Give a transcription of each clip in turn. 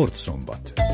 Sportszombat.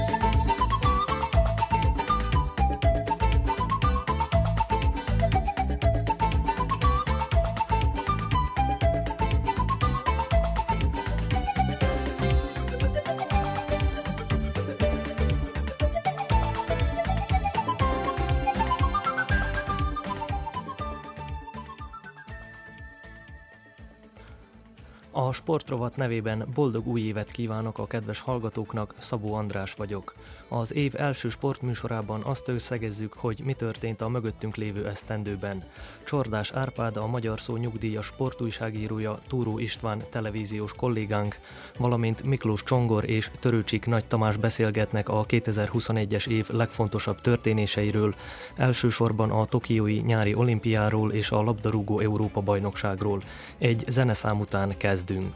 Sportrovat nevében boldog új évet kívánok a kedves hallgatóknak, Szabó András vagyok. Az év első sportműsorában azt összegezzük, hogy mi történt a mögöttünk lévő esztendőben. Csordás Árpád, a Magyar Szó nyugdíjas sportújságírója, Túró István televíziós kollégánk, valamint Miklós Csongor és Törőcsik Nagy Tamás beszélgetnek a 2021-es év legfontosabb történéseiről, elsősorban a Tokiói nyári olimpiáról és a labdarúgó Európa bajnokságról. Egy zeneszám után kezdünk.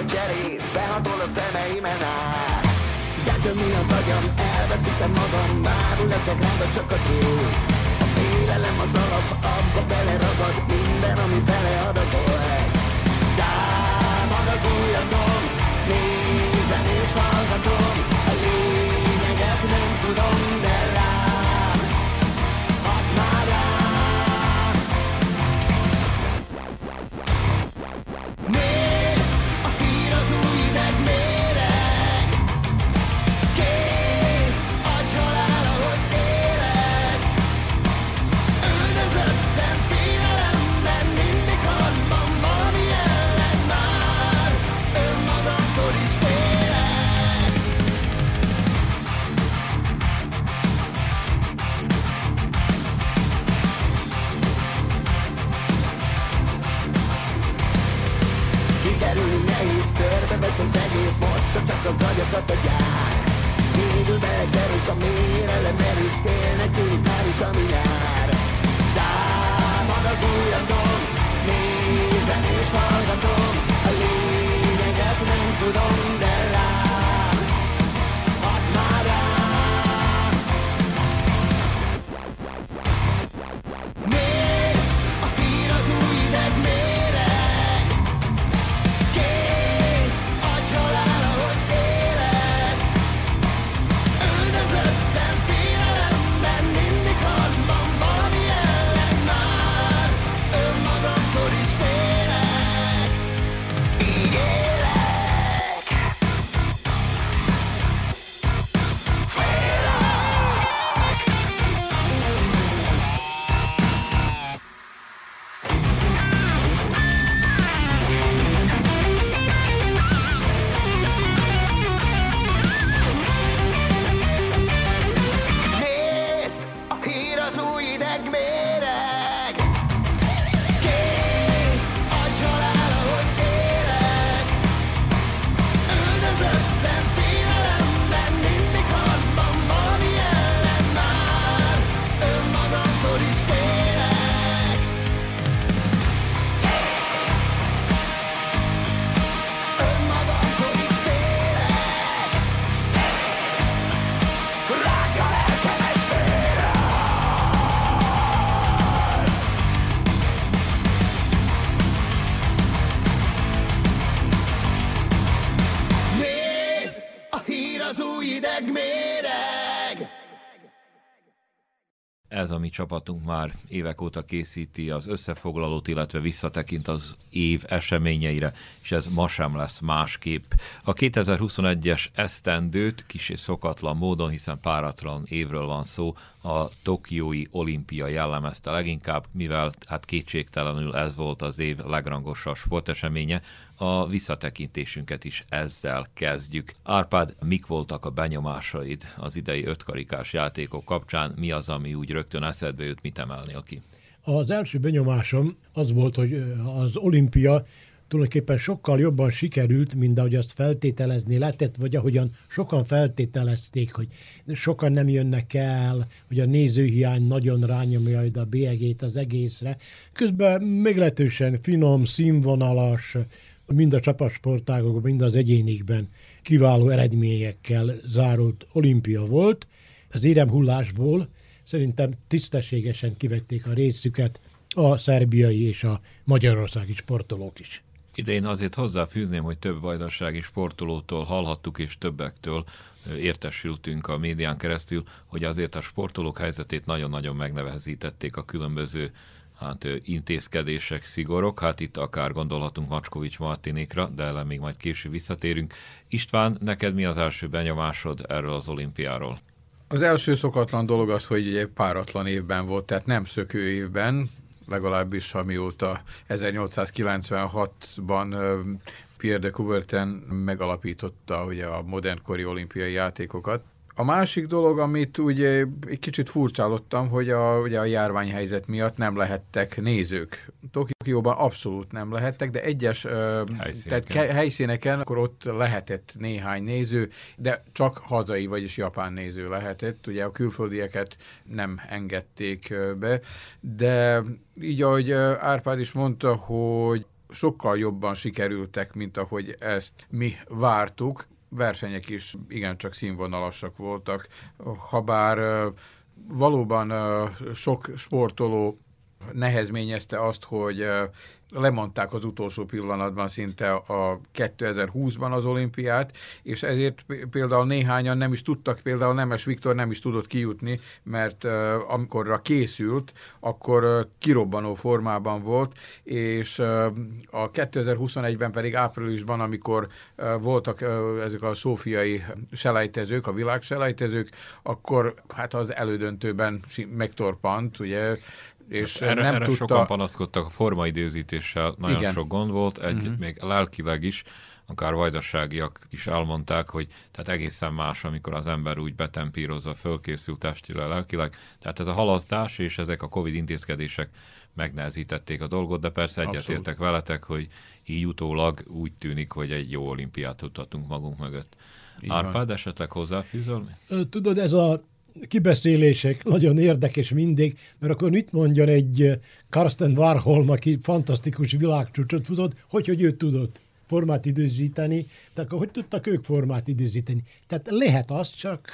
a cserét, behatol a szemeimen át. Betömi az agyam, elveszítem magam, bárul leszek rád, csak a tét. A félelem az alap, abba beleragad, minden, ami beleadagolt. Támad az ujjatom, nézem és hallgatom, mi csapatunk már évek óta készíti az összefoglalót, illetve visszatekint az év eseményeire, és ez ma sem lesz másképp. A 2021-es esztendőt és szokatlan módon, hiszen páratlan évről van szó, a Tokiói olimpia jellemezte leginkább, mivel hát kétségtelenül ez volt az év legrangosabb sporteseménye, a visszatekintésünket is ezzel kezdjük. Árpád, mik voltak a benyomásaid az idei ötkarikás játékok kapcsán? Mi az, ami úgy rögtön eszedbe jut, mit emelnél ki? Az első benyomásom az volt, hogy az olimpia tulajdonképpen sokkal jobban sikerült, mint ahogy azt feltételezni lehetett, vagy ahogyan sokan feltételezték, hogy sokan nem jönnek el, hogy a nézőhiány nagyon rányomja a bélyegét az egészre. Közben meglehetősen finom, színvonalas, mind a csapatsportágokban, mind az egyénikben kiváló eredményekkel zárult olimpia volt. Az éremhullásból szerintem tisztességesen kivették a részüket a szerbiai és a magyarországi sportolók is. Idén azért hozzáfűzném, hogy több vajdasági sportolótól hallhattuk, és többektől értesültünk a médián keresztül, hogy azért a sportolók helyzetét nagyon-nagyon megnehezítették a különböző hát, intézkedések, szigorok. Hát itt akár gondolhatunk Macskovics Martinékra, de ellen még majd később visszatérünk. István, neked mi az első benyomásod erről az olimpiáról? Az első szokatlan dolog az, hogy egy páratlan évben volt, tehát nem szökő évben, legalábbis amióta 1896-ban Pierre de Coubertin megalapította ugye, a modernkori olimpiai játékokat. A másik dolog, amit ugye egy kicsit furcsálottam, hogy a, ugye a járványhelyzet miatt nem lehettek nézők. Tokióban abszolút nem lehettek, de egyes helyszíneken. Tehát ke, helyszíneken akkor ott lehetett néhány néző, de csak hazai, vagyis japán néző lehetett. Ugye a külföldieket nem engedték be, de így ahogy Árpád is mondta, hogy sokkal jobban sikerültek, mint ahogy ezt mi vártuk versenyek is igencsak színvonalasak voltak, habár valóban sok sportoló nehezményezte azt, hogy lemondták az utolsó pillanatban szinte a 2020-ban az olimpiát, és ezért például néhányan nem is tudtak, például Nemes Viktor nem is tudott kijutni, mert amikorra készült, akkor kirobbanó formában volt, és a 2021-ben pedig áprilisban, amikor voltak ezek a szófiai selejtezők, a világ selejtezők, akkor hát az elődöntőben megtorpant, ugye és erre, nem erre tudta... sokan panaszkodtak, a formaidőzítéssel nagyon Igen. sok gond volt, egy, uh-huh. még lelkileg is, akár vajdaságiak is elmondták, hogy tehát egészen más, amikor az ember úgy betempírozza, fölkészült testileg, lelkileg. Tehát ez a halasztás és ezek a Covid intézkedések megnehezítették a dolgot, de persze egyetértek veletek, hogy így utólag úgy tűnik, hogy egy jó olimpiát tudhatunk magunk mögött. Így Árpád, esetleg hozzáfűzöl? Tudod, ez a kibeszélések nagyon érdekes mindig, mert akkor mit mondjon egy Karsten Warholm, aki fantasztikus világcsúcsot futott, hogy, hogy ő tudott formát időzíteni, tehát akkor hogy tudtak ők formát időzíteni? Tehát lehet az, csak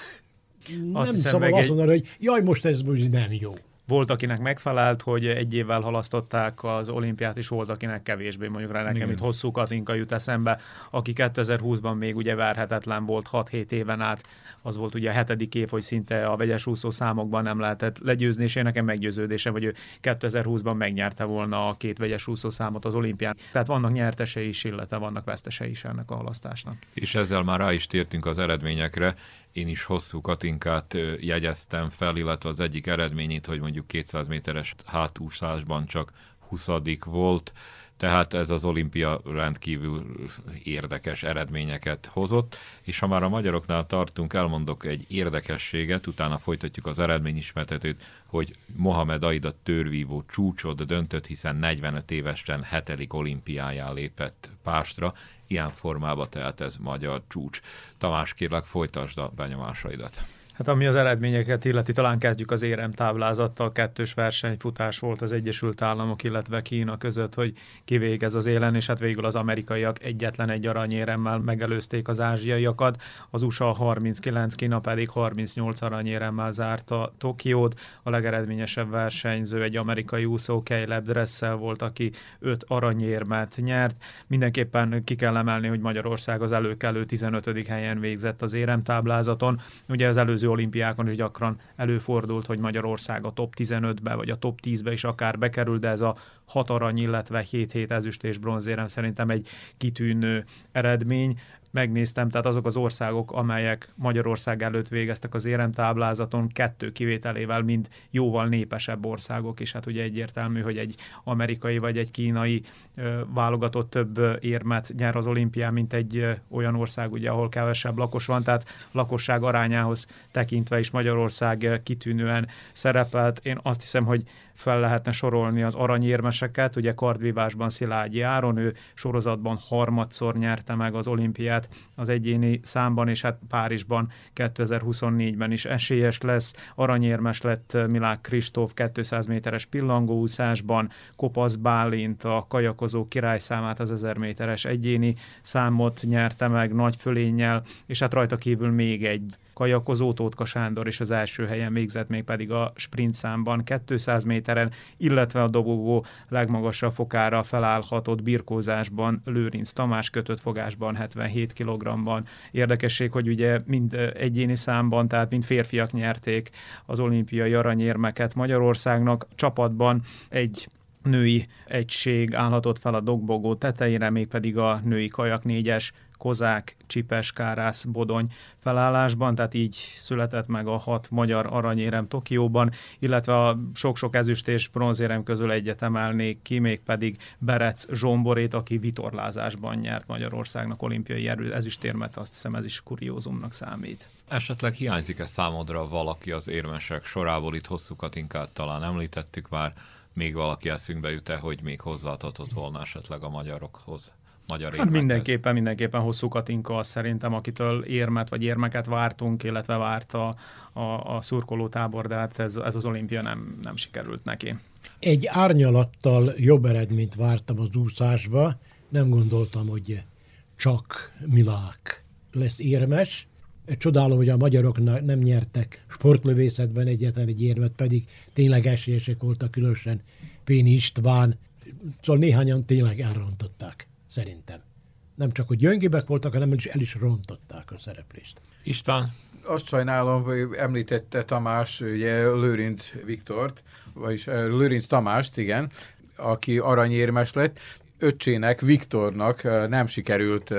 azt nem szabad azt mondani, egy... hogy jaj, most ez most nem jó. Volt, akinek megfelelt, hogy egy évvel halasztották az olimpiát, és volt, akinek kevésbé. Mondjuk rá nekem Igen. itt hosszú Katinka jut eszembe, aki 2020-ban még ugye verhetetlen volt 6-7 éven át. Az volt ugye a hetedik év, hogy szinte a vegyes úszó számokban nem lehetett legyőzni, és én nekem meggyőződése, hogy ő 2020-ban megnyerte volna a két vegyes úszó számot az olimpián. Tehát vannak nyertesei is, illetve vannak vesztesei is ennek a halasztásnak. És ezzel már rá is tértünk az eredményekre. Én is hosszú Katinkát jegyeztem fel, illetve az egyik eredményét, hogy mondjuk 200 méteres hátúszásban csak 20 volt, tehát ez az olimpia rendkívül érdekes eredményeket hozott, és ha már a magyaroknál tartunk, elmondok egy érdekességet, utána folytatjuk az eredményismertetőt, hogy Mohamed Aida törvívó csúcsod döntött, hiszen 45 évesen hetedik olimpiáján lépett Pástra, ilyen formában tehát ez magyar csúcs. Tamás, kérlek folytasd a benyomásaidat. Hát ami az eredményeket illeti, talán kezdjük az érem táblázattal. Kettős versenyfutás volt az Egyesült Államok, illetve Kína között, hogy kivégez az élen, és hát végül az amerikaiak egyetlen egy aranyéremmel megelőzték az ázsiaiakat. Az USA 39, Kína pedig 38 aranyéremmel zárta Tokiót. A legeredményesebb versenyző egy amerikai úszó Caleb Dressel volt, aki 5 aranyérmet nyert. Mindenképpen ki kell emelni, hogy Magyarország az előkelő 15. helyen végzett az éremtáblázaton. Ugye az előző olimpiákon is gyakran előfordult, hogy Magyarország a top 15-be vagy a top 10-be is akár bekerül, de ez a hat arany, illetve 7-7 ezüst és bronzérem szerintem egy kitűnő eredmény megnéztem, tehát azok az országok, amelyek Magyarország előtt végeztek az éremtáblázaton, kettő kivételével mind jóval népesebb országok, és hát ugye egyértelmű, hogy egy amerikai vagy egy kínai ö, válogatott több érmet nyer az olimpián, mint egy ö, olyan ország, ugye, ahol kevesebb lakos van, tehát lakosság arányához tekintve is Magyarország kitűnően szerepelt. Én azt hiszem, hogy fel lehetne sorolni az aranyérmeseket, ugye kardvívásban Szilágyi Áron, ő sorozatban harmadszor nyerte meg az olimpiát az egyéni számban, és hát Párizsban 2024-ben is esélyes lesz. Aranyérmes lett Milák Kristóf 200 méteres pillangóúszásban, Kopasz Bálint a kajakozó királyszámát az 1000 méteres egyéni számot nyerte meg nagy fölénnyel, és hát rajta kívül még egy kajakozó Tótka Sándor is az első helyen végzett, még pedig a sprint számban 200 méteren, illetve a dobogó legmagasabb fokára felállhatott birkózásban Lőrinc Tamás kötött fogásban 77 kg-ban. Érdekesség, hogy ugye mind egyéni számban, tehát mind férfiak nyerték az olimpiai aranyérmeket Magyarországnak. Csapatban egy női egység állhatott fel a dogbogó tetejére, mégpedig a női kajak négyes Kozák, Csipes, Kárász, Bodony felállásban, tehát így született meg a hat magyar aranyérem Tokióban, illetve a sok-sok ezüst és bronzérem közül egyet emelnék ki, még pedig Berec Zsomborét, aki vitorlázásban nyert Magyarországnak olimpiai erő ezüstérmet, azt hiszem ez is kuriózumnak számít. Esetleg hiányzik-e számodra valaki az érmesek sorából? Itt hosszú Katinkát talán említettük már, még valaki eszünkbe jut-e, hogy még hozzáadhatott volna esetleg a magyarokhoz? Magyar hát mindenképpen, mindenképpen hosszú Katinka az szerintem, akitől érmet vagy érmeket vártunk, illetve várt a, a, a szurkoló tábor, de hát ez, ez az olimpia nem, nem sikerült neki. Egy árnyalattal jobb eredményt vártam az úszásba, nem gondoltam, hogy csak Milák lesz érmes. Csodálom, hogy a magyarok nem nyertek sportlövészetben egyetlen egy érmet, pedig tényleg esélyesek voltak, különösen Péni István, szóval néhányan tényleg elrontották szerintem. Nem csak, hogy gyöngébek voltak, hanem el is, el is rontották a szereplést. István? Azt sajnálom, hogy említette Tamás, ugye Lőrinc Viktort, vagyis Lőrinc Tamást, igen, aki aranyérmes lett. Öccsének, Viktornak nem sikerült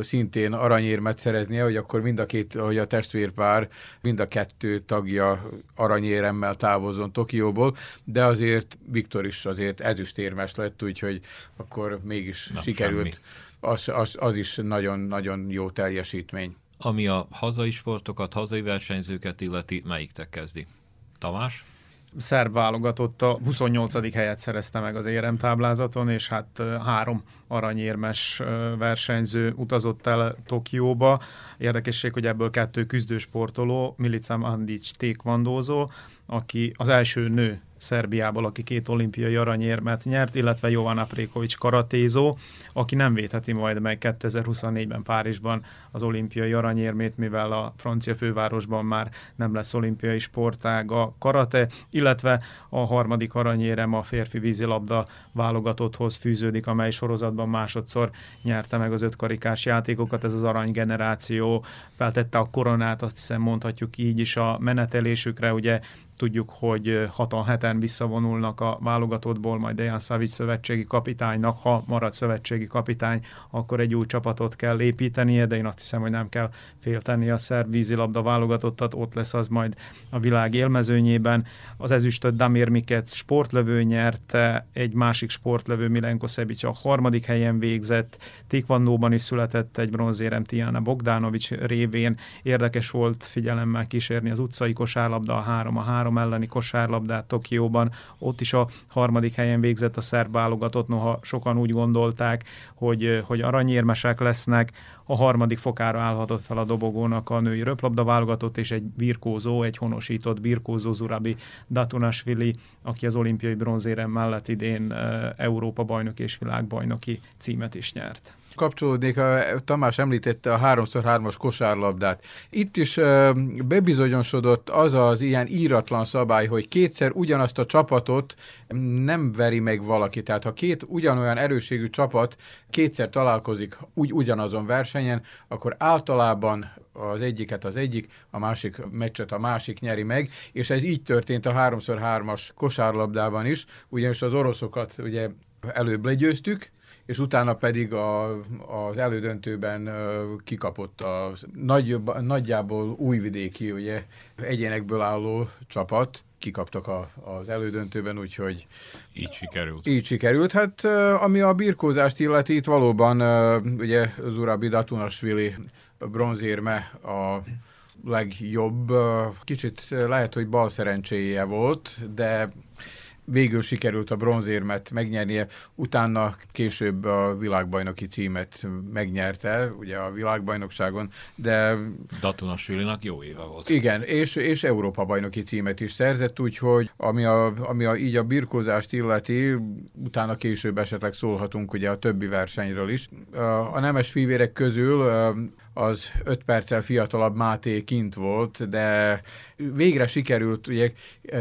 szintén aranyérmet szereznie, hogy akkor mind a két, hogy a testvérpár, mind a kettő tagja aranyéremmel távozzon Tokióból, de azért Viktor is azért ezüstérmes lett, úgyhogy akkor mégis Nem sikerült. Az, az, az is nagyon-nagyon jó teljesítmény. Ami a hazai sportokat, hazai versenyzőket illeti, melyik te kezdi? Tamás? Szerb válogatott a 28. helyet szerezte meg az érem táblázaton, és hát három aranyérmes versenyző utazott el Tokióba. Érdekesség, hogy ebből kettő küzdősportoló, Milica Mandic tékvandózó, aki az első nő Szerbiából, aki két olimpiai aranyérmet nyert, illetve Jovana Prékovics karatézó, aki nem védheti majd meg 2024-ben Párizsban az olimpiai aranyérmét, mivel a francia fővárosban már nem lesz olimpiai sportág a karate, illetve a harmadik aranyérem a férfi vízilabda válogatotthoz fűződik, amely sorozatban másodszor nyerte meg az ötkarikás játékokat, ez az aranygeneráció feltette a koronát, azt hiszem mondhatjuk így is a menetelésükre, ugye Tudjuk, hogy 6-7-en visszavonulnak a válogatottból, majd Dejan Savic szövetségi kapitánynak, ha marad szövetségi kapitány, akkor egy új csapatot kell építenie, de én azt hiszem, hogy nem kell félteni a szerb vízilabda válogatottat, ott lesz az majd a világ élmezőnyében. Az ezüstöt Damir Mikec sportlövő nyerte, egy másik sportlövő Milenko Szebic a harmadik helyen végzett, Tikvannóban is született egy bronzérem Tiana Bogdanovics révén. Érdekes volt figyelemmel kísérni az utcai kosárlabda a 3 a 3 három elleni kosárlabdát Tokióban, ott is a harmadik helyen végzett a szerb válogatott, noha sokan úgy gondolták, hogy, hogy aranyérmesek lesznek, a harmadik fokára állhatott fel a dobogónak a női röplabda válogatott, és egy birkózó, egy honosított birkózó Zurabi Datunasvili, aki az olimpiai bronzérem mellett idén Európa bajnok és világbajnoki címet is nyert. Kapcsolódnék, a, Tamás említette a 3x3-as kosárlabdát. Itt is bebizonyosodott az az ilyen íratlan szabály, hogy kétszer ugyanazt a csapatot nem veri meg valaki. Tehát ha két ugyanolyan erőségű csapat kétszer találkozik úgy ugyanazon versenyen, akkor általában az egyiket az egyik, a másik meccset a másik nyeri meg, és ez így történt a 3x3-as kosárlabdában is, ugyanis az oroszokat ugye előbb legyőztük, és utána pedig a, az elődöntőben kikapott a nagy, nagyjából újvidéki ugye, egyénekből álló csapat, kikaptak a, az elődöntőben, úgyhogy így sikerült. Így sikerült. Hát ami a birkózást illeti, itt valóban ugye Zurabi Datunasvili bronzérme a legjobb. Kicsit lehet, hogy bal szerencséje volt, de végül sikerült a bronzérmet megnyernie, utána később a világbajnoki címet megnyerte, ugye a világbajnokságon, de... Datunasvilinak jó éve volt. Igen, és, és Európa bajnoki címet is szerzett, úgyhogy ami, a, ami a, így a birkózást illeti, utána később esetleg szólhatunk ugye a többi versenyről is. A nemes fivérek közül az öt perccel fiatalabb Máté kint volt, de végre sikerült ugye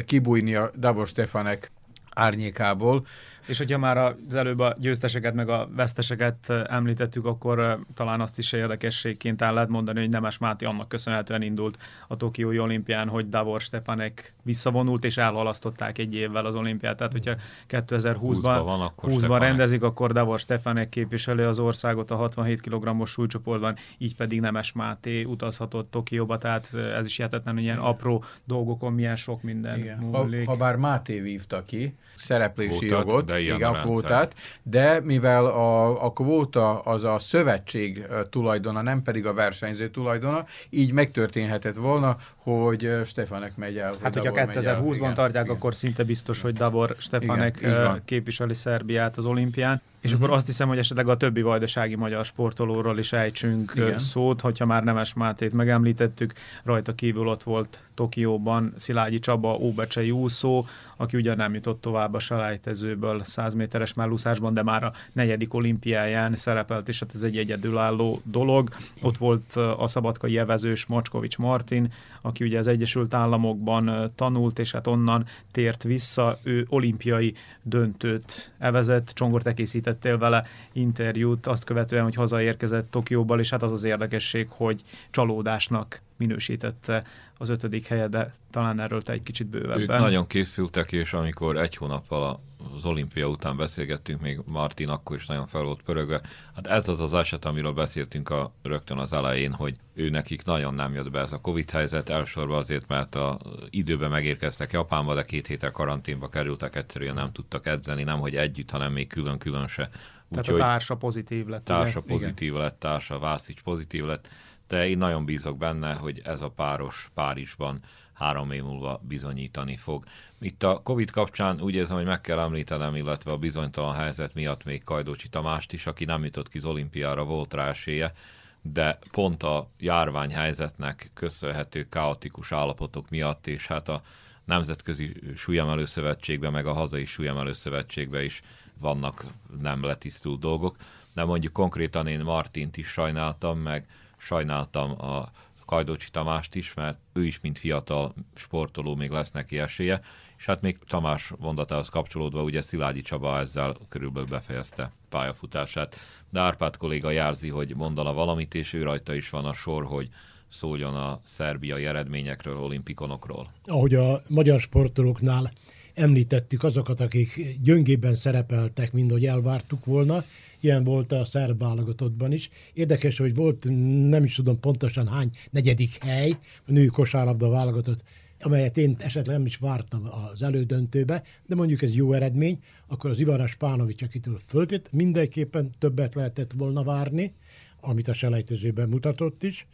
kibújni a Davos Stefanek árnyékából, és hogyha már az előbb a győzteseket meg a veszteseket említettük, akkor talán azt is érdekességként el lehet mondani, hogy Nemes Máté annak köszönhetően indult a Tokiói olimpián, hogy Davor Stepanek visszavonult, és elhalasztották egy évvel az olimpiát. Tehát, hogyha 2020-ban 20 rendezik, akkor Davor Stepanek képviseli az országot a 67 kg-os súlycsoportban, így pedig Nemes Máté utazhatott Tokióba, tehát ez is hihetetlen, hogy ilyen apró dolgokon milyen sok minden Igen. múlik. Ha, ha bár Máté vívta ki szereplési Kvótát, jogot, de igen, a, kvótát, de mivel a, a kvóta az a szövetség tulajdona, nem pedig a versenyző tulajdona, így megtörténhetett volna, hogy Stefanek megy el. Hát, hogyha 2020-ban tartják, igen. akkor szinte biztos, hogy Davor Stefanek igen, képviseli Szerbiát az olimpián. És uh-huh. akkor azt hiszem, hogy esetleg a többi vajdasági magyar sportolóról is ejtsünk Igen. szót, hogyha már Nemes Mátét megemlítettük, rajta kívül ott volt Tokióban Szilágyi Csaba, Óbecsei úszó, aki ugyan nem jutott tovább a selejtezőből 100 méteres mellúszásban, de már a negyedik olimpiáján szerepelt, és hát ez egy egyedülálló dolog. Ott volt a szabadkai evezős Macskovics Martin, aki ugye az Egyesült Államokban tanult, és hát onnan tért vissza. Ő olimpiai döntőt evezett, csongort készítettél vele interjút, azt követően, hogy hazaérkezett Tokióból, és hát az az érdekesség, hogy csalódásnak minősítette az ötödik helye, de talán erről te egy kicsit bővebben. Ők nagyon készültek, és amikor egy hónappal az olimpia után beszélgettünk, még Martin akkor is nagyon fel volt pörögve. Hát ez az az eset, amiről beszéltünk a, rögtön az elején, hogy ő nekik nagyon nem jött be ez a Covid helyzet, elsősorban azért, mert a időben megérkeztek Japánba, de két héten karanténba kerültek, egyszerűen nem tudtak edzeni, nem hogy együtt, hanem még külön-külön se. Tehát Úgy, a társa pozitív lett. Társa ugye? pozitív Igen. lett, társa Vászics pozitív lett de én nagyon bízok benne, hogy ez a páros Párizsban három év múlva bizonyítani fog. Itt a Covid kapcsán úgy érzem, hogy meg kell említenem, illetve a bizonytalan helyzet miatt még Kajdócsi Tamást is, aki nem jutott ki az olimpiára, volt rá esélye, de pont a járványhelyzetnek köszönhető kaotikus állapotok miatt, és hát a Nemzetközi Súlyemelő Szövetségben, meg a hazai Súlyemelő Szövetségben is vannak nem letisztult dolgok, de mondjuk konkrétan én Martint is sajnáltam, meg sajnáltam a Kajdocsi Tamást is, mert ő is, mint fiatal sportoló, még lesz neki esélye, és hát még Tamás mondatához kapcsolódva, ugye Szilágyi Csaba ezzel körülbelül befejezte pályafutását, de Árpád kolléga járzi, hogy mondana valamit, és ő rajta is van a sor, hogy szóljon a szerbiai eredményekről, olimpikonokról. Ahogy a magyar sportolóknál említettük azokat, akik gyöngében szerepeltek, mint hogy elvártuk volna, ilyen volt a szerb válogatottban is. Érdekes, hogy volt, nem is tudom pontosan hány negyedik hely, a női kosárlabda válogatott, amelyet én esetleg nem is vártam az elődöntőbe, de mondjuk ez jó eredmény, akkor az Ivana Spánovics, akitől föltét, mindenképpen többet lehetett volna várni, amit a selejtezőben mutatott is.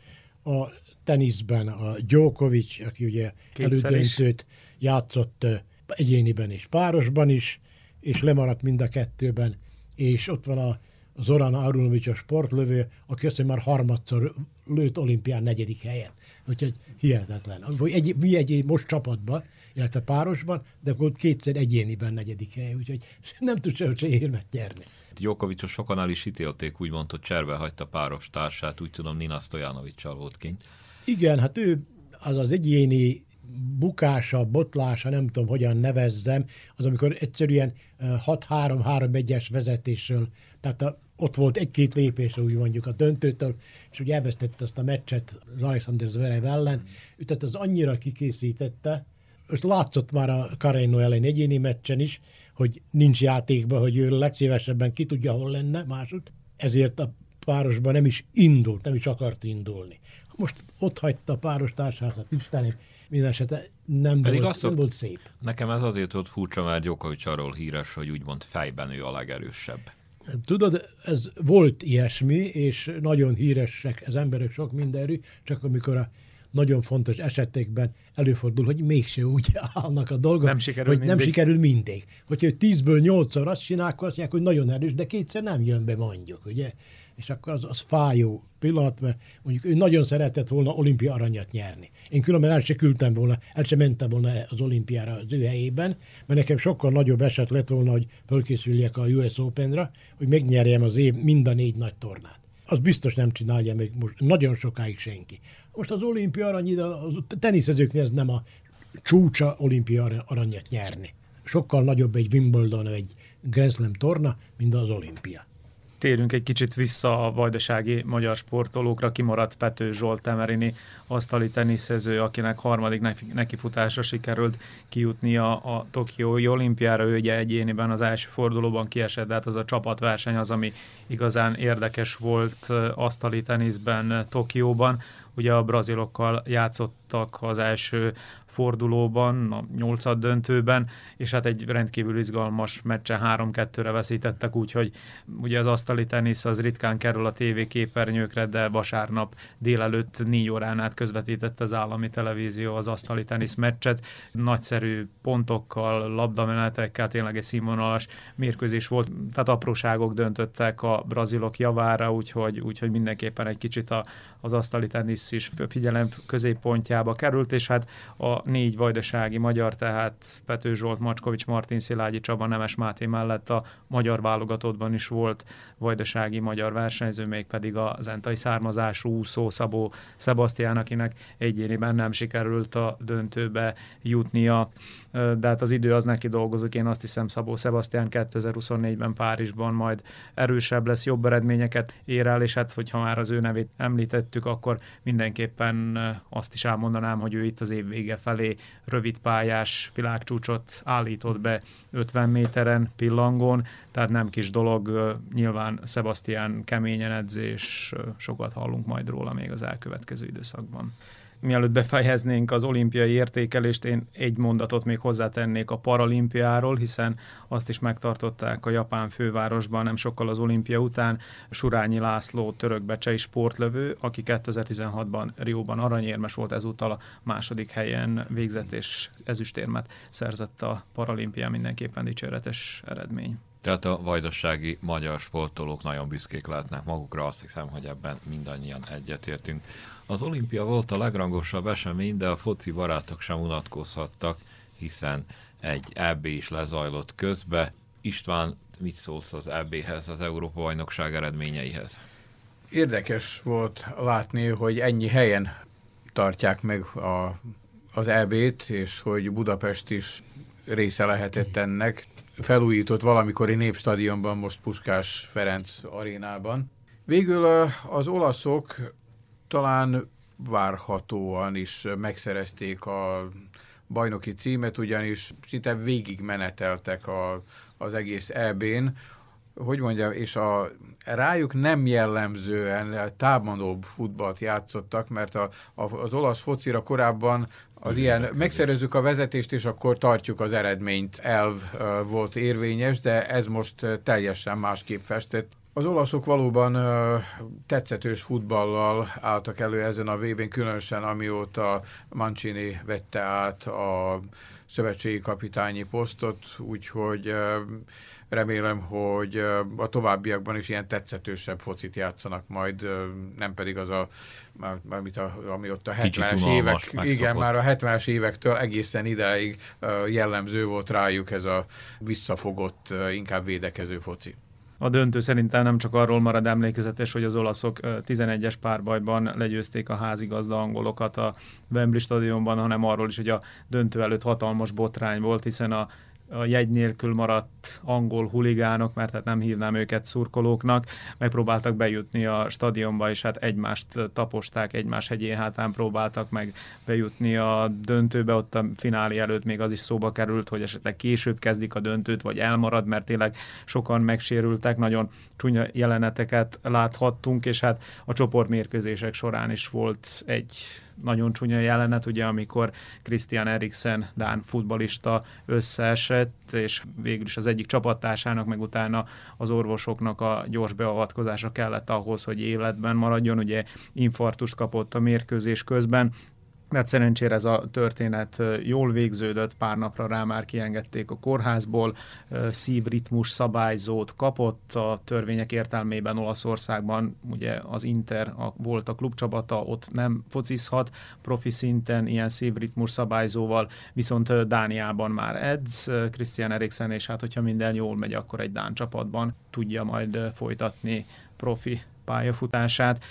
A teniszben a Djokovic, aki ugye Kétszer elődöntőt is. játszott egyéniben és párosban is, és lemaradt mind a kettőben és ott van a Zoran Arunovics, a sportlövő, aki azt már harmadszor lőtt olimpián negyedik helyet. Úgyhogy hihetetlen. Egy, mi egy most csapatban, illetve párosban, de volt kétszer egyéniben negyedik hely, úgyhogy nem tud se, se érmet nyerni. Djokovicot sokan el is ítélték, úgy mondta, hogy cserbe hagyta páros társát, úgy tudom Nina Stojanovicsal volt kint. Igen, hát ő az az egyéni bukása, botlása, nem tudom, hogyan nevezzem, az amikor egyszerűen 6-3-3-1-es vezetésről, tehát a, ott volt egy-két lépés, úgy mondjuk a döntőtől, és úgy elvesztette azt a meccset Alexander Zverev ellen, tehát az annyira kikészítette, most látszott már a Carreno ellen egyéni meccsen is, hogy nincs játékban, hogy ő legszívesebben ki tudja, hol lenne másod, ezért a párosban nem is indult, nem is akart indulni. Most ott hagyta a páros társát, Istenem, minden esetre nem, Pedig volt, azt nem volt szép. Nekem ez azért volt furcsa, mert Djokovic arról híres, hogy úgymond fejben ő a legerősebb. Tudod, ez volt ilyesmi, és nagyon híresek az emberek sok mindenről, csak amikor a nagyon fontos esetekben előfordul, hogy mégse úgy állnak a dolgok, Nem sikerül hogy nem mindig. sikerül mindig. Hogyha ő tízből nyolcszor azt csinál, akkor azt mondják, hogy nagyon erős, de kétszer nem jön be mondjuk, ugye? És akkor az, az fájó pillanat, mert mondjuk ő nagyon szeretett volna olimpia aranyat nyerni. Én különben el se küldtem volna, el se mentem volna az olimpiára az ő helyében, mert nekem sokkal nagyobb eset lett volna, hogy fölkészüljek a US Openra, hogy megnyerjem az év mind a négy nagy tornát. Az biztos nem csinálja még most nagyon sokáig senki. Most az olimpia arany, az teniszezőknél ez nem a csúcsa olimpia arany- aranyat nyerni. Sokkal nagyobb egy Wimbledon, egy Grand Slam torna, mint az olimpia. Térünk egy kicsit vissza a vajdasági magyar sportolókra, kimaradt Pető Zsolt Temerini, asztali teniszező, akinek harmadik neki- nekifutásra sikerült kijutnia a Tokiói olimpiára, ő ugye egyéniben az első fordulóban kiesett, de hát az a csapatverseny az, ami igazán érdekes volt ö, asztali teniszben Tokióban. Ugye a brazilokkal játszottak az első fordulóban, a nyolcad döntőben, és hát egy rendkívül izgalmas meccsen 3-2-re veszítettek, úgyhogy ugye az asztali tenisz az ritkán kerül a TV képernyőkre, de vasárnap délelőtt négy órán át közvetítette az állami televízió az asztali tenisz meccset. Nagyszerű pontokkal, labdamenetekkel, tényleg egy színvonalas mérkőzés volt, tehát apróságok döntöttek a brazilok javára, úgyhogy, úgyhogy mindenképpen egy kicsit a, az asztali tenisz is figyelem középpontjába került, és hát a négy vajdasági magyar, tehát Pető Zsolt, Macskovics, Martin Szilágyi Csaba, Nemes Máté mellett a magyar válogatottban is volt vajdasági magyar versenyző, még pedig a zentai származású úszó Szabó Sebastián, akinek egyéniben nem sikerült a döntőbe jutnia, de hát az idő az neki dolgozik, én azt hiszem Szabó Sebastián 2024-ben Párizsban majd erősebb lesz, jobb eredményeket ér el, és hát hogyha már az ő nevét említettük, akkor mindenképpen azt is elmondanám, hogy ő itt az év vége felé rövid pályás világcsúcsot állított be 50 méteren pillangón, tehát nem kis dolog, nyilván Sebastian keményen edzés, sokat hallunk majd róla még az elkövetkező időszakban mielőtt befejeznénk az olimpiai értékelést, én egy mondatot még hozzátennék a paralimpiáról, hiszen azt is megtartották a japán fővárosban nem sokkal az olimpia után. Surányi László törökbecsei sportlövő, aki 2016-ban Rióban aranyérmes volt, ezúttal a második helyen végzett és ezüstérmet szerzett a paralimpián, mindenképpen dicséretes eredmény. Tehát a vajdasági magyar sportolók nagyon büszkék lehetnek magukra, azt hiszem, hogy ebben mindannyian egyetértünk. Az olimpia volt a legrangosabb esemény, de a foci barátok sem unatkozhattak, hiszen egy EB is lezajlott közbe. István, mit szólsz az EB-hez, az Európa-bajnokság eredményeihez? Érdekes volt látni, hogy ennyi helyen tartják meg a, az EB-t, és hogy Budapest is része lehetett ennek. Felújított valamikori népstadionban, most Puskás Ferenc arénában. Végül az olaszok talán várhatóan is megszerezték a bajnoki címet, ugyanis szinte végig meneteltek a, az egész EB-n, hogy mondjam, és a rájuk nem jellemzően támadóbb futballt játszottak, mert a, a, az olasz focira korábban az ilyen, megszerezzük a vezetést, és akkor tartjuk az eredményt, elv volt érvényes, de ez most teljesen másképp festett. Az olaszok valóban tetszetős futballal álltak elő ezen a vb különösen amióta Mancini vette át a szövetségi kapitányi posztot, úgyhogy remélem, hogy a továbbiakban is ilyen tetszetősebb focit játszanak majd, nem pedig az a, amit a, ami ott a 70-es évek, igen, már a 70-es évektől egészen idáig jellemző volt rájuk ez a visszafogott, inkább védekező foci. A döntő szerintem nem csak arról marad emlékezetes, hogy az olaszok 11-es párbajban legyőzték a házigazda angolokat a Wembley stadionban, hanem arról is, hogy a döntő előtt hatalmas botrány volt, hiszen a a jegy nélkül maradt angol huligánok, mert hát nem hívnám őket szurkolóknak, megpróbáltak bejutni a stadionba, és hát egymást taposták, egymás hegyén hátán próbáltak meg bejutni a döntőbe, ott a finálé előtt még az is szóba került, hogy esetleg később kezdik a döntőt, vagy elmarad, mert tényleg sokan megsérültek, nagyon csúnya jeleneteket láthattunk, és hát a csoportmérkőzések során is volt egy nagyon csúnya jelenet, ugye, amikor Christian Eriksen, Dán futbalista összeesett, és végül is az egyik csapattársának, meg utána az orvosoknak a gyors beavatkozása kellett ahhoz, hogy életben maradjon, ugye infartust kapott a mérkőzés közben, mert szerencsére ez a történet jól végződött, pár napra rá már kiengedték a kórházból, szívritmus szabályzót kapott a törvények értelmében Olaszországban, ugye az Inter a, volt a klubcsapata, ott nem focizhat profi szinten ilyen szívritmus szabályzóval, viszont Dániában már edz, Christian Eriksen, és hát hogyha minden jól megy, akkor egy Dán csapatban tudja majd folytatni profi pályafutását.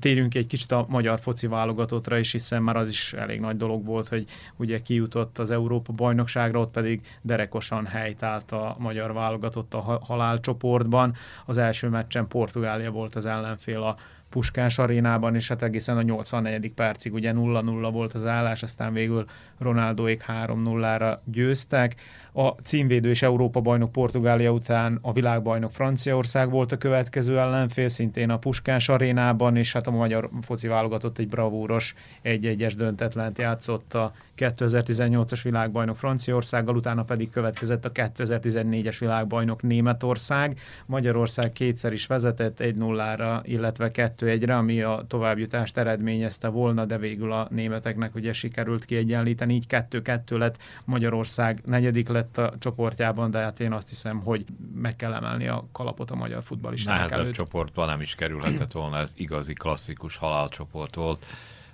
Térjünk egy kicsit a magyar foci válogatottra is, hiszen már az is elég nagy dolog volt, hogy ugye kijutott az Európa bajnokságra, ott pedig derekosan helytált a magyar válogatott a halálcsoportban. Az első meccsen Portugália volt az ellenfél a Puskás arénában, és hát egészen a 84. percig ugye 0-0 volt az állás, aztán végül Ronaldoék 3-0-ra győztek. A címvédő és Európa bajnok Portugália után a világbajnok Franciaország volt a következő ellenfél, szintén a Puskás arénában, és hát a magyar foci válogatott egy bravúros egy-egyes döntetlent játszott a 2018-as világbajnok Franciaországgal, utána pedig következett a 2014-es világbajnok Németország. Magyarország kétszer is vezetett 1-0-ra, illetve 2-1-re, ami a továbbjutást eredményezte volna, de végül a németeknek ugye sikerült kiegyenlíteni, így 2-2 lett Magyarország negyedik lett a csoportjában, de hát én azt hiszem, hogy meg kell emelni a kalapot a magyar futballistának Nehezebb előtt. csoportban nem is kerülhetett volna, ez igazi klasszikus halálcsoport volt.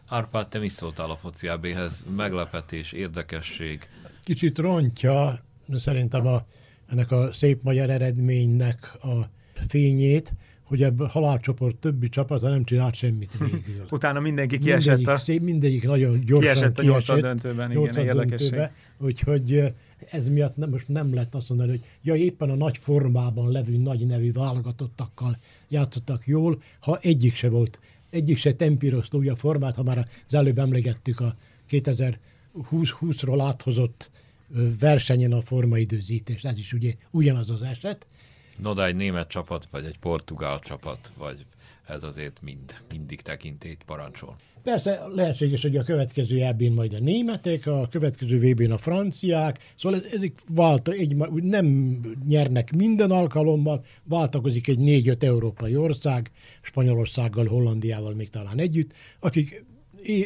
Árpád, te mi szóltál a foci AB-hez? Meglepetés, érdekesség? Kicsit rontja szerintem a, ennek a szép magyar eredménynek a fényét, hogy a halálcsoport többi csapata nem csinált semmit végül. Utána mindenki kiesett mindegyik, a... szép, mindegyik nagyon gyorsan Kiesett a nyolcad döntőben, igen, érdekesség. döntőbe, úgyhogy ez miatt nem, most nem lehet azt mondani, hogy ja, éppen a nagy formában levő nagy nevű válogatottakkal játszottak jól, ha egyik se volt, egyik se tempírozta úgy a formát, ha már az előbb emlegettük a 2020-ról áthozott versenyen a formaidőzítést, ez is ugye ugyanaz az eset. No, de egy német csapat, vagy egy portugál csapat, vagy ez azért mind, mindig tekintélyt parancsol. Persze lehetséges, hogy a következő eb majd a németek, a következő vb n a franciák, szóval ez, ezek vált, egy, nem nyernek minden alkalommal, váltakozik egy négy-öt európai ország, Spanyolországgal, Hollandiával még talán együtt, akik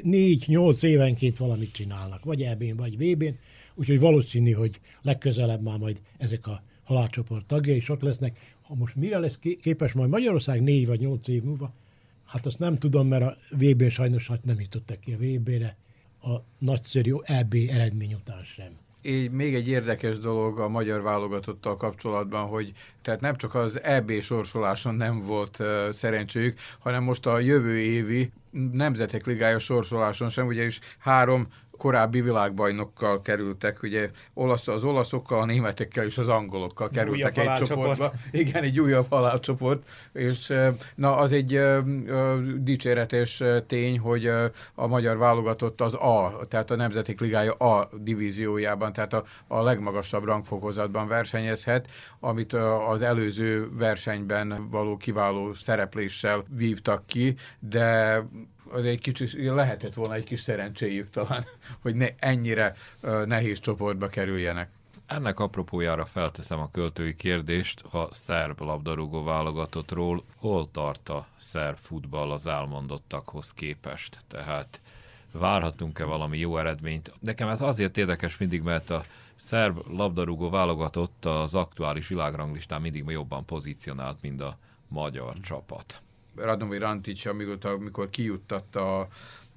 négy-nyolc évenként valamit csinálnak, vagy eb vagy vb n úgyhogy valószínű, hogy legközelebb már majd ezek a halálcsoport tagja is ott lesznek. Ha most mire lesz képes majd Magyarország négy vagy nyolc év múlva, Hát azt nem tudom, mert a VB sajnos hát nem jutottak ki a VB-re a nagyszerű EB eredmény után sem. Így még egy érdekes dolog a magyar válogatottal kapcsolatban, hogy tehát nem csak az EB sorsoláson nem volt uh, szerencséjük, hanem most a jövő évi Nemzetek Ligája sorsoláson sem, ugye is három korábbi világbajnokkal kerültek, ugye olasz, az olaszokkal, a németekkel és az angolokkal kerültek egy csoportba. Igen, egy újabb halálcsoport, és na az egy dicséretes tény, hogy a magyar válogatott az A, tehát a Nemzetek Ligája A divíziójában, tehát a, a legmagasabb rangfokozatban versenyezhet, amit az előző versenyben való kiváló szerepléssel vívtak ki, de az egy kicsit, lehetett volna egy kis szerencséjük talán, hogy ne, ennyire nehéz csoportba kerüljenek. Ennek apropójára felteszem a költői kérdést, ha szerb labdarúgó válogatottról hol tart a szerb futball az elmondottakhoz képest? Tehát várhatunk-e valami jó eredményt? Nekem ez azért érdekes mindig, mert a szerb labdarúgó válogatott az aktuális világranglistán mindig jobban pozícionált, mint a magyar csapat. Radomi Rantic, amikor, amikor kijuttatta a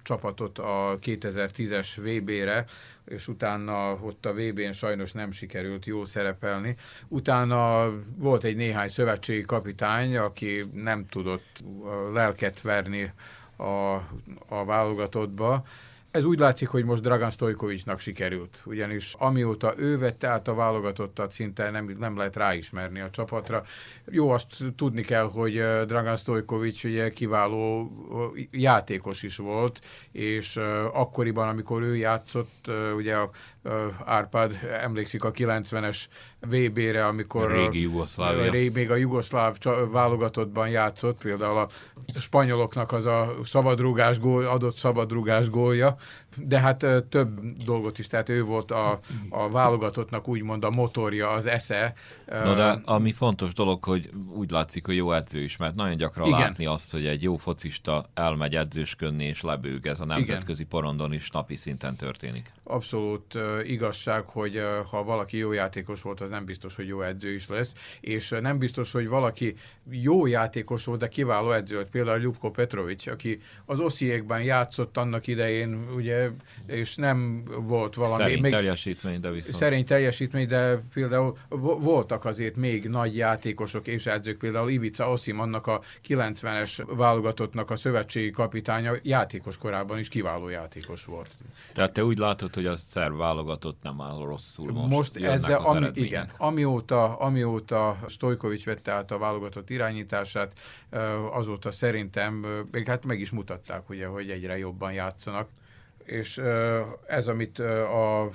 csapatot a 2010-es VB-re, és utána ott a VB-n sajnos nem sikerült jó szerepelni. Utána volt egy néhány szövetségi kapitány, aki nem tudott lelket verni a, a válogatottba, ez úgy látszik, hogy most Dragan Stojkovicsnak sikerült, ugyanis amióta ő vette át a válogatottat, szinte nem, nem lehet ráismerni a csapatra. Jó, azt tudni kell, hogy Dragan Stojkovics ugye kiváló játékos is volt, és akkoriban, amikor ő játszott, ugye a Árpád emlékszik a 90-es VB-re, amikor a régi Jugoszlávia. Még a jugoszláv válogatottban játszott, például a spanyoloknak az a szabadrugás gól, adott szabadrugás gólja, de hát több dolgot is, tehát ő volt a, a válogatottnak úgymond a motorja, az esze. No, de ami fontos dolog, hogy úgy látszik, hogy jó edző is, mert nagyon gyakran Igen. látni azt, hogy egy jó focista elmegy edzősködni és lebőg, ez a nemzetközi Igen. porondon is napi szinten történik. Abszolút igazság, hogy ha valaki jó játékos volt, az nem biztos, hogy jó edző is lesz, és nem biztos, hogy valaki jó játékos volt, de kiváló edző volt, például Ljubko Petrovics, aki az Osziékben játszott annak idején, ugye és nem volt valami... Szerény még, teljesítmény, de viszont... Szerény teljesítmény, de például voltak azért még nagy játékosok és edzők, például Ivica Osim, annak a 90-es válogatottnak a szövetségi kapitánya játékos korában is kiváló játékos volt. Tehát te úgy látod, hogy a szerv válogatott nem áll rosszul most. Most ezzel, ami, igen, amióta, amióta Stojkovics vette át a válogatott irányítását, azóta szerintem, még hát meg is mutatták, ugye, hogy egyre jobban játszanak és ez, amit a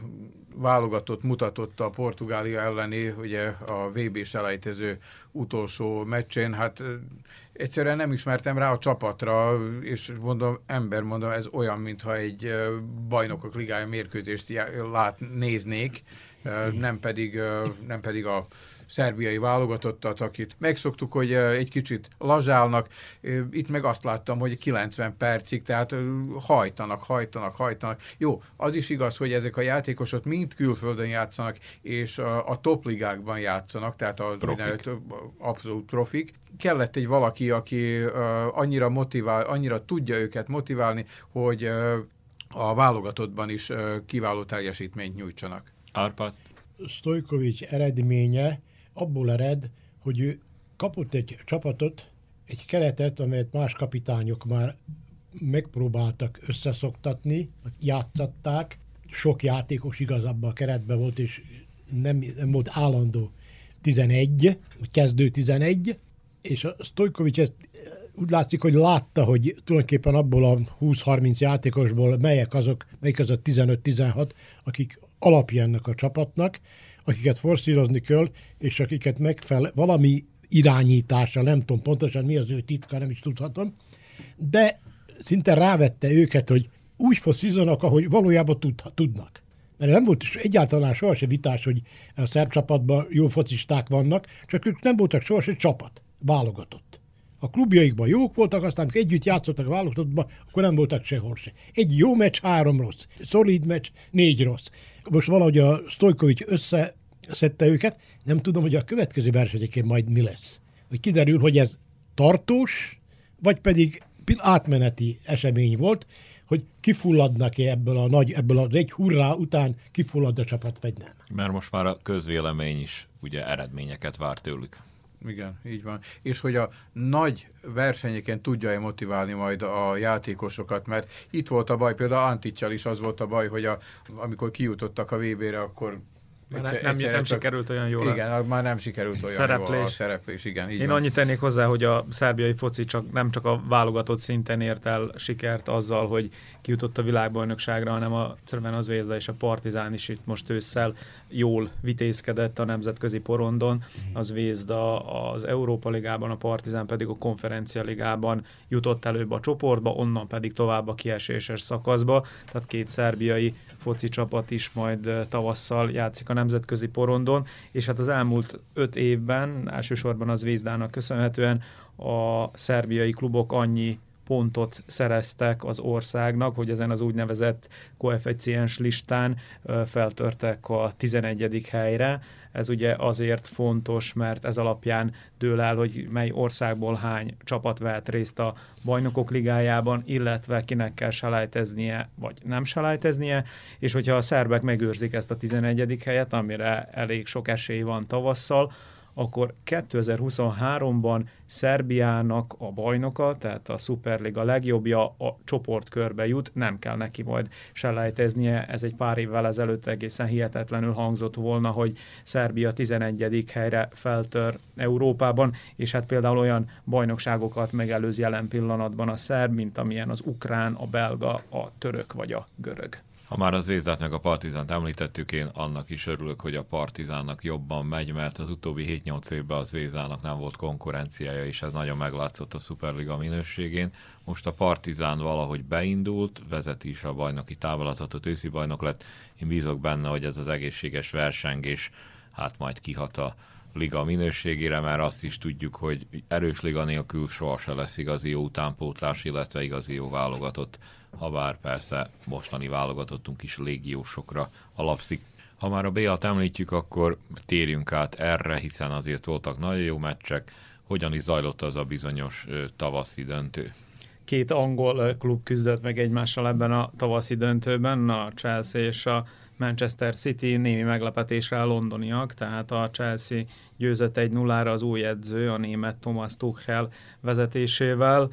válogatott mutatott a Portugália elleni, ugye a vb selejtező utolsó meccsén, hát egyszerűen nem ismertem rá a csapatra, és mondom, ember mondom, ez olyan, mintha egy bajnokok ligája mérkőzést lát, néznék, nem pedig, nem pedig a szerbiai válogatottat, akit megszoktuk, hogy egy kicsit lazsálnak. Itt meg azt láttam, hogy 90 percig, tehát hajtanak, hajtanak, hajtanak. Jó, az is igaz, hogy ezek a játékosok mind külföldön játszanak, és a, a topligákban játszanak, tehát a profik. abszolút profik. Kellett egy valaki, aki annyira motivál, annyira tudja őket motiválni, hogy a válogatottban is kiváló teljesítményt nyújtsanak. Árpád? Stojkovics eredménye abból ered, hogy ő kapott egy csapatot, egy keretet, amelyet más kapitányok már megpróbáltak összeszoktatni, játszatták, sok játékos igazából a keretben volt, és nem, nem volt állandó 11, kezdő 11, és a Stojkovics ezt úgy látszik, hogy látta, hogy tulajdonképpen abból a 20-30 játékosból melyek azok, melyik az a 15-16, akik alapja ennek a csapatnak, akiket forszírozni kell, és akiket megfel valami irányítása, nem tudom pontosan mi az ő titka, nem is tudhatom, de szinte rávette őket, hogy úgy foszízanak, ahogy valójában tud, tudnak. Mert nem volt egyáltalán sohasem vitás, hogy a szerb csapatban jó focisták vannak, csak ők nem voltak sohasem csapat, válogatott. A klubjaikban jók voltak, aztán együtt játszottak a válogatottban, akkor nem voltak sehol se. Egy jó meccs, három rossz. Szolid meccs, négy rossz. Most valahogy a Stojkovics összeszedte őket, nem tudom, hogy a következő versenyeken majd mi lesz. Hogy kiderül, hogy ez tartós, vagy pedig átmeneti esemény volt, hogy kifulladnak-e ebből a nagy, ebből az egy hurrá után kifullad a csapat, vagy nem. Mert most már a közvélemény is ugye eredményeket vár tőlük. Igen, így van. És hogy a nagy versenyeken tudja-e motiválni majd a játékosokat, mert itt volt a baj, például Anticsal is az volt a baj, hogy a, amikor kijutottak a VB-re, akkor Egyszer, nem, egyszer, nem sikerült olyan jól. Igen, a... már nem sikerült olyan szereplés. jól a szereplés. Igen, így Én van. annyit tennék hozzá, hogy a szerbiai foci csak, nem csak a válogatott szinten ért el sikert azzal, hogy kijutott a világbajnokságra, hanem a Cerven az Vézda és a Partizán is itt most ősszel jól vitézkedett a nemzetközi porondon. Az Vézda az Európa Ligában, a Partizán pedig a Konferencia Ligában jutott előbb a csoportba, onnan pedig tovább a kieséses szakaszba. Tehát két szerbiai foci csapat is majd tavasszal játszik a nemzetközi porondon, és hát az elmúlt öt évben, elsősorban az Vézdának köszönhetően a szerbiai klubok annyi pontot szereztek az országnak, hogy ezen az úgynevezett koeficiens listán feltörtek a 11. helyre. Ez ugye azért fontos, mert ez alapján dől el, hogy mely országból hány csapat vehet részt a bajnokok ligájában, illetve kinek kell selejteznie, vagy nem selejteznie, és hogyha a szerbek megőrzik ezt a 11. helyet, amire elég sok esély van tavasszal, akkor 2023-ban Szerbiának a bajnoka, tehát a Superliga legjobbja a csoportkörbe jut, nem kell neki majd selejteznie. Ez egy pár évvel ezelőtt egészen hihetetlenül hangzott volna, hogy Szerbia 11. helyre feltör Európában, és hát például olyan bajnokságokat megelőz jelen pillanatban a szerb, mint amilyen az ukrán, a belga, a török vagy a görög. Ha már az Zvézdát meg a Partizánt említettük, én annak is örülök, hogy a Partizánnak jobban megy, mert az utóbbi 7-8 évben az Zvézdának nem volt konkurenciája, és ez nagyon meglátszott a Superliga minőségén. Most a Partizán valahogy beindult, vezeti is a bajnoki táblázatot, őszi bajnok lett. Én bízok benne, hogy ez az egészséges versengés hát majd kihat a liga minőségére, mert azt is tudjuk, hogy erős liga nélkül sohasem lesz igazi jó utánpótlás, illetve igazi jó válogatott ha bár persze mostani válogatottunk is légiósokra alapszik. Ha már a B-at említjük, akkor térjünk át erre, hiszen azért voltak nagyon jó meccsek. Hogyan is zajlott az a bizonyos tavaszi döntő? Két angol klub küzdött meg egymással ebben a tavaszi döntőben, a Chelsea és a Manchester City némi meglepetésre a londoniak, tehát a Chelsea győzött egy nullára az új edző, a német Thomas Tuchel vezetésével.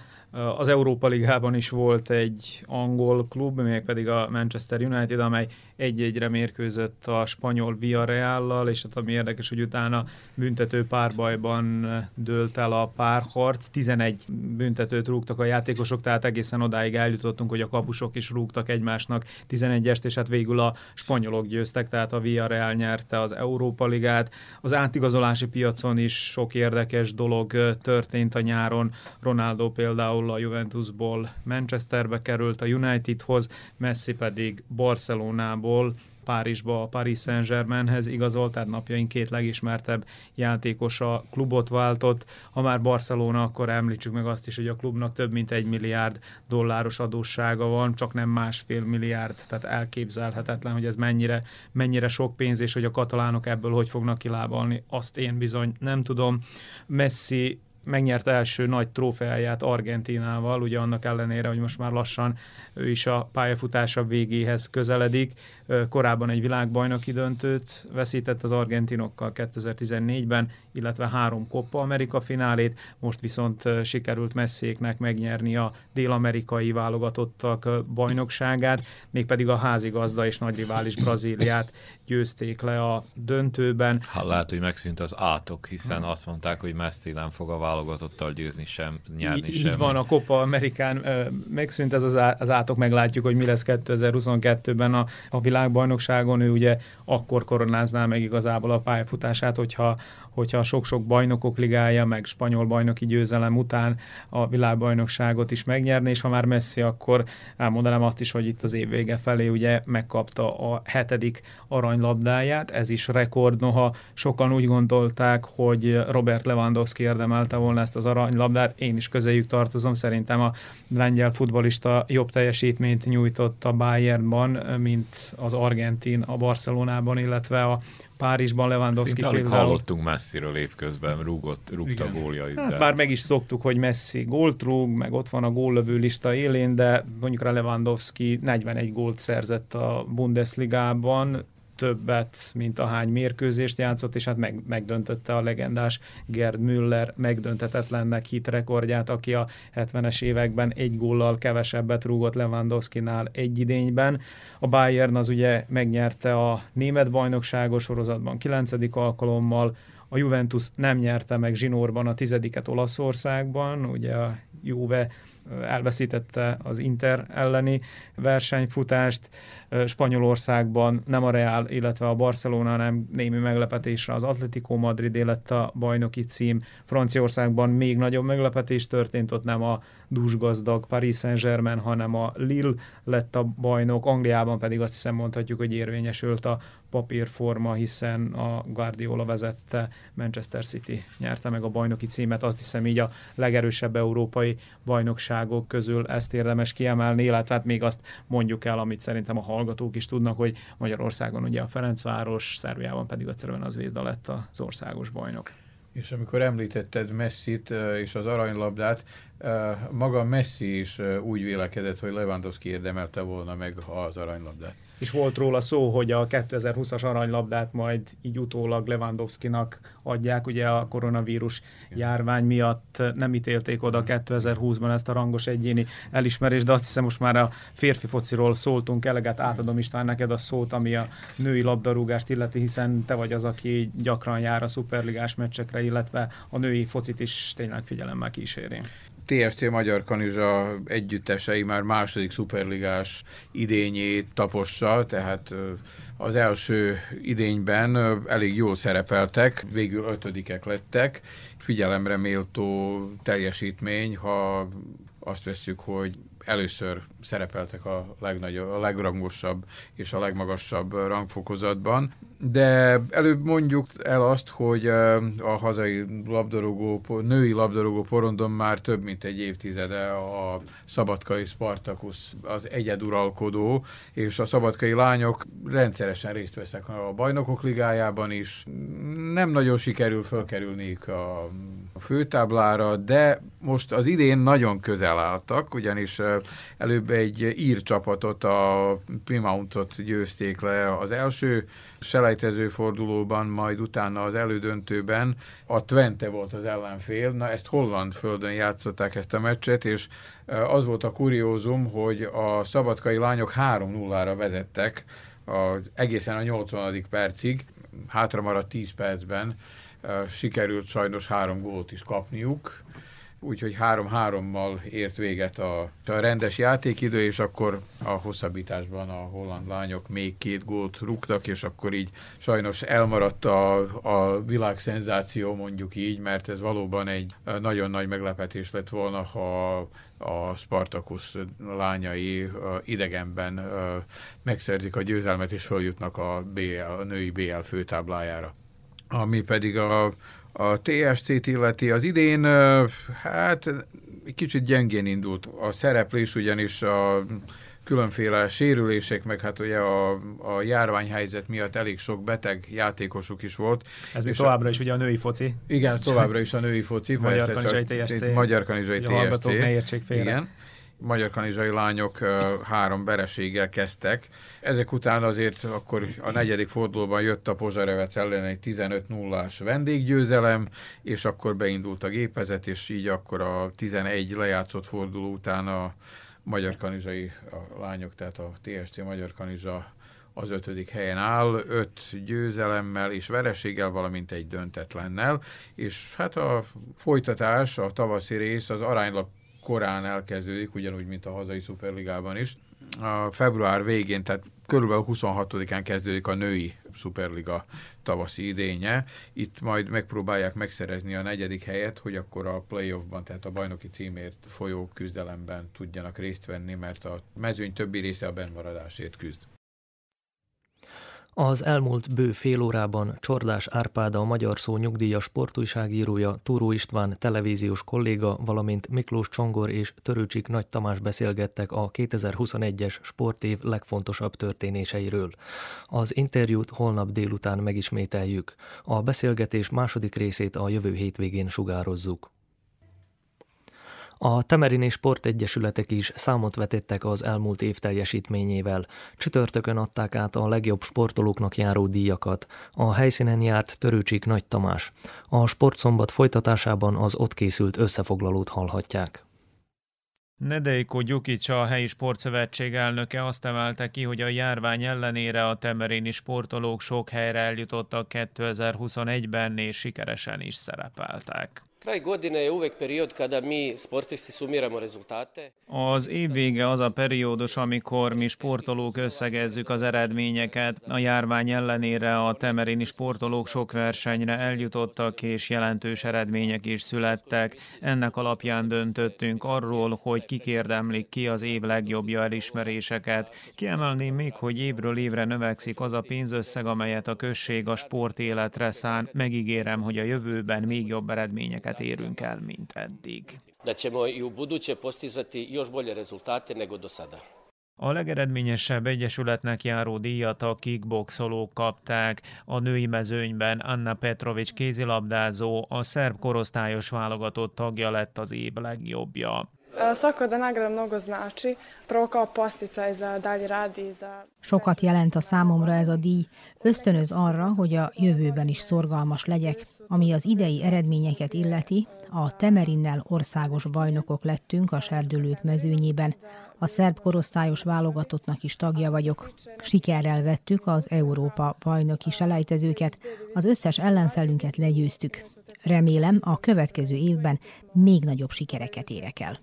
Az Európa Ligában is volt egy angol klub, pedig a Manchester United, amely egy-egyre mérkőzött a spanyol Villarreal-lal, és hát ami érdekes, hogy utána büntető párbajban dőlt el a párharc. 11 büntetőt rúgtak a játékosok, tehát egészen odáig eljutottunk, hogy a kapusok is rúgtak egymásnak 11-est, és hát végül a spanyolok győztek, tehát a Villarreal nyerte az Európa Ligát. Az átigazolási piacon is sok érdekes dolog történt a nyáron. Ronaldo például a Juventusból Manchesterbe került a Unitedhoz, Messi pedig Barcelonából Párizsba, a Paris Saint-Germainhez igazolt, tehát napjaink két legismertebb játékosa klubot váltott. Ha már Barcelona, akkor említsük meg azt is, hogy a klubnak több mint egy milliárd dolláros adóssága van, csak nem másfél milliárd, tehát elképzelhetetlen, hogy ez mennyire, mennyire sok pénz, és hogy a katalánok ebből hogy fognak kilábalni, azt én bizony nem tudom. Messi megnyert első nagy trófeáját Argentinával, ugye annak ellenére, hogy most már lassan ő is a pályafutása végéhez közeledik. Korábban egy világbajnoki döntőt veszített az argentinokkal 2014-ben, illetve három Coppa Amerika finálét, most viszont sikerült messzéknek megnyerni a dél-amerikai válogatottak bajnokságát, mégpedig a házigazda és nagy rivális Brazíliát győzték le a döntőben. Hát lehet, hogy megszűnt az átok, hiszen azt mondták, hogy Messi nem fog a válogatottal győzni sem, nyerni sem. Így van, a Copa Amerikán megszűnt ez az, átok, meglátjuk, hogy mi lesz 2022-ben a, a világbajnokságon. Ő ugye akkor koronázná meg igazából a pályafutását, hogyha hogyha sok-sok bajnokok ligája, meg spanyol bajnoki győzelem után a világbajnokságot is megnyerni, és ha már messzi, akkor elmondanám azt is, hogy itt az év vége felé ugye megkapta a hetedik aranylabdáját, ez is rekord, noha sokan úgy gondolták, hogy Robert Lewandowski érdemelte volna ezt az aranylabdát, én is közéjük tartozom, szerintem a lengyel futbolista jobb teljesítményt nyújtott a Bayernban, mint az argentin a Barcelonában, illetve a Párizsban Lewandowski Szinte például. hallottunk messziről évközben, rúgott, rúgta Igen. góljait. Hát, bár meg is szoktuk, hogy Messi gólt rúg, meg ott van a góllövő lista élén, de mondjuk a Lewandowski 41 gólt szerzett a Bundesligában, többet, mint ahány mérkőzést játszott, és hát meg, megdöntötte a legendás Gerd Müller megdöntetetlennek hit rekordját, aki a 70-es években egy góllal kevesebbet rúgott Lewandowski-nál egy idényben. A Bayern az ugye megnyerte a német bajnokságos sorozatban 9. alkalommal, a Juventus nem nyerte meg zsinórban a tizediket Olaszországban, ugye a Juve elveszítette az Inter elleni versenyfutást. Spanyolországban nem a Real, illetve a Barcelona, nem némi meglepetésre az Atletico Madrid lett a bajnoki cím. Franciaországban még nagyobb meglepetés történt, ott nem a dúsgazdag Paris Saint-Germain, hanem a Lille lett a bajnok, Angliában pedig azt hiszem mondhatjuk, hogy érvényesült a papírforma, hiszen a Guardiola vezette. Manchester City nyerte meg a bajnoki címet, azt hiszem így a legerősebb európai bajnokságok közül ezt érdemes kiemelni, illetve hát még azt mondjuk el, amit szerintem a hallgatók is tudnak, hogy Magyarországon ugye a Ferencváros, Szerbiában pedig egyszerűen az Vézda lett az országos bajnok. És amikor említetted Messit és az aranylabdát, maga Messi is úgy vélekedett, hogy Lewandowski érdemelte volna meg az aranylabdát és volt róla szó, hogy a 2020-as aranylabdát majd így utólag Lewandowski-nak adják, ugye a koronavírus járvány miatt nem ítélték oda 2020-ban ezt a rangos egyéni elismerést, de azt hiszem most már a férfi fociról szóltunk eleget, átadom István neked a szót, ami a női labdarúgást illeti, hiszen te vagy az, aki gyakran jár a szuperligás meccsekre, illetve a női focit is tényleg figyelemmel kíséri. TSC Magyar Kanizsa együttesei már második szuperligás idényét tapossa, tehát az első idényben elég jól szerepeltek, végül ötödikek lettek. Figyelemre méltó teljesítmény, ha azt vesszük, hogy először szerepeltek a, legnagyobb, a legrangosabb és a legmagasabb rangfokozatban. De előbb mondjuk el azt, hogy a hazai labdarúgó, női labdarúgó porondon már több mint egy évtizede a szabadkai Spartacus az egyeduralkodó, és a szabadkai lányok rendszeresen részt vesznek a bajnokok ligájában is. Nem nagyon sikerül fölkerülniük a főtáblára, de most az idén nagyon közel álltak, ugyanis előbb egy ír csapatot, a Plymouthot győzték le az első selejtező fordulóban, majd utána az elődöntőben a Twente volt az ellenfél. Na ezt Holland földön játszották ezt a meccset, és az volt a kuriózum, hogy a szabadkai lányok 3-0-ra vezettek a, egészen a 80. percig, hátra maradt 10 percben, sikerült sajnos három gólt is kapniuk, úgyhogy három-hárommal ért véget a, a rendes játékidő, és akkor a hosszabbításban a holland lányok még két gólt rúgtak, és akkor így sajnos elmaradt a, a világ szenzáció, mondjuk így, mert ez valóban egy nagyon nagy meglepetés lett volna, ha a Spartacus lányai idegenben megszerzik a győzelmet, és följutnak a, BL, a női BL főtáblájára. Ami pedig a, a TSC-t illeti az idén, hát kicsit gyengén indult a szereplés, ugyanis a különféle sérülések, meg hát ugye a, a járványhelyzet miatt elég sok beteg játékosuk is volt. Ez még továbbra a, is ugye a női foci. Igen, továbbra is a női foci. Magyar Kanizsai TSC. Magyar Kanizsai TSC. ne értsék félre. Igen magyar kanizsai lányok három vereséggel kezdtek. Ezek után azért akkor a negyedik fordulóban jött a Pozsarevec ellen egy 15 0 vendéggyőzelem, és akkor beindult a gépezet, és így akkor a 11 lejátszott forduló után a magyar kanizsai a lányok, tehát a TSC Magyar Kanizsa az ötödik helyen áll, öt győzelemmel és vereséggel, valamint egy döntetlennel, és hát a folytatás, a tavaszi rész az aránylap korán elkezdődik, ugyanúgy, mint a hazai szuperligában is. A február végén, tehát körülbelül 26-án kezdődik a női szuperliga tavaszi idénye. Itt majd megpróbálják megszerezni a negyedik helyet, hogy akkor a playoffban, tehát a bajnoki címért folyó küzdelemben tudjanak részt venni, mert a mezőny többi része a benmaradásért küzd. Az elmúlt bő fél órában Csordás Árpád a Magyar Szó nyugdíjas sportújságírója, Túró István televíziós kolléga, valamint Miklós Csongor és Törőcsik Nagy Tamás beszélgettek a 2021-es sportév legfontosabb történéseiről. Az interjút holnap délután megismételjük. A beszélgetés második részét a jövő hétvégén sugározzuk. A Temerini Sportegyesületek is számot vetettek az elmúlt év teljesítményével. Csütörtökön adták át a legjobb sportolóknak járó díjakat. A helyszínen járt Törőcsik Nagy Tamás. A sportszombat folytatásában az ott készült összefoglalót hallhatják. Nedeiko Gyukic, a helyi sportszövetség elnöke azt emelte ki, hogy a járvány ellenére a temeréni sportolók sok helyre eljutottak 2021-ben és sikeresen is szerepeltek. Kraj godine je uvek period kada mi sportisti sumiramo rezultate. Az év vége az a periódus, amikor mi sportolók összegezzük az eredményeket. A járvány ellenére a temerini sportolók sok versenyre eljutottak, és jelentős eredmények is születtek. Ennek alapján döntöttünk arról, hogy kikérdemlik ki az év legjobbja elismeréseket. Kiemelném még, hogy évről évre növekszik az a pénzösszeg, amelyet a község a sport életre szán. Megígérem, hogy a jövőben még jobb eredményeket rezultate érünk el, mint eddig. Da ćemo i u buduće postizati još bolje rezultate nego do sada. A legeredményesebb egyesületnek járó díjat a kickboxolók kapták. A női mezőnyben Anna Petrovics kézilabdázó, a szerb korosztályos válogatott tagja lett az év legjobbja. Svako da nagrada mnogo znači, prvo kao posticaj za dalji rad i za... Sokat jelent a számomra ez a díj, ösztönöz arra, hogy a jövőben is szorgalmas legyek. Ami az idei eredményeket illeti, a Temerinnel országos bajnokok lettünk a serdülők mezőnyében. A szerb korosztályos válogatottnak is tagja vagyok. Sikerrel vettük az Európa bajnoki selejtezőket, az összes ellenfelünket legyőztük. Remélem, a következő évben még nagyobb sikereket érek el.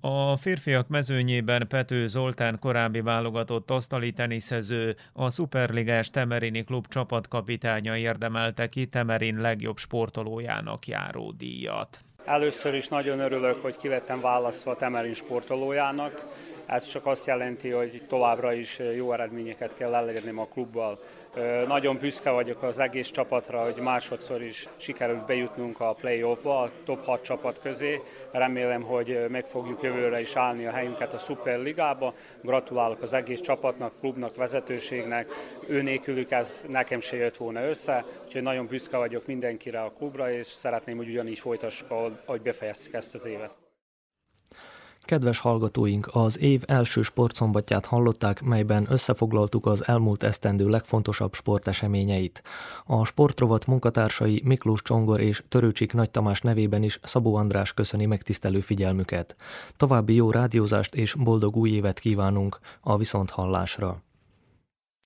A férfiak mezőnyében Pető Zoltán korábbi válogatott asztali teniszező, a szuperligás Temerini klub csapatkapitánya érdemelte ki Temerin legjobb sportolójának járó díjat. Először is nagyon örülök, hogy kivettem választva a Temerin sportolójának. Ez csak azt jelenti, hogy továbbra is jó eredményeket kell elérni a klubbal. Nagyon büszke vagyok az egész csapatra, hogy másodszor is sikerült bejutnunk a play-offba, a top 6 csapat közé. Remélem, hogy meg fogjuk jövőre is állni a helyünket a Superligába. Gratulálok az egész csapatnak, klubnak, vezetőségnek. Ő nélkülük ez nekem se jött volna össze, úgyhogy nagyon büszke vagyok mindenkire a klubra, és szeretném, hogy ugyanígy folytassuk, ahogy befejeztük ezt az évet. Kedves hallgatóink, az év első sportszombatját hallották, melyben összefoglaltuk az elmúlt esztendő legfontosabb sporteseményeit. A sportrovat munkatársai Miklós Csongor és Törőcsik Nagy Tamás nevében is Szabó András köszöni megtisztelő figyelmüket. További jó rádiózást és boldog új évet kívánunk a viszonthallásra.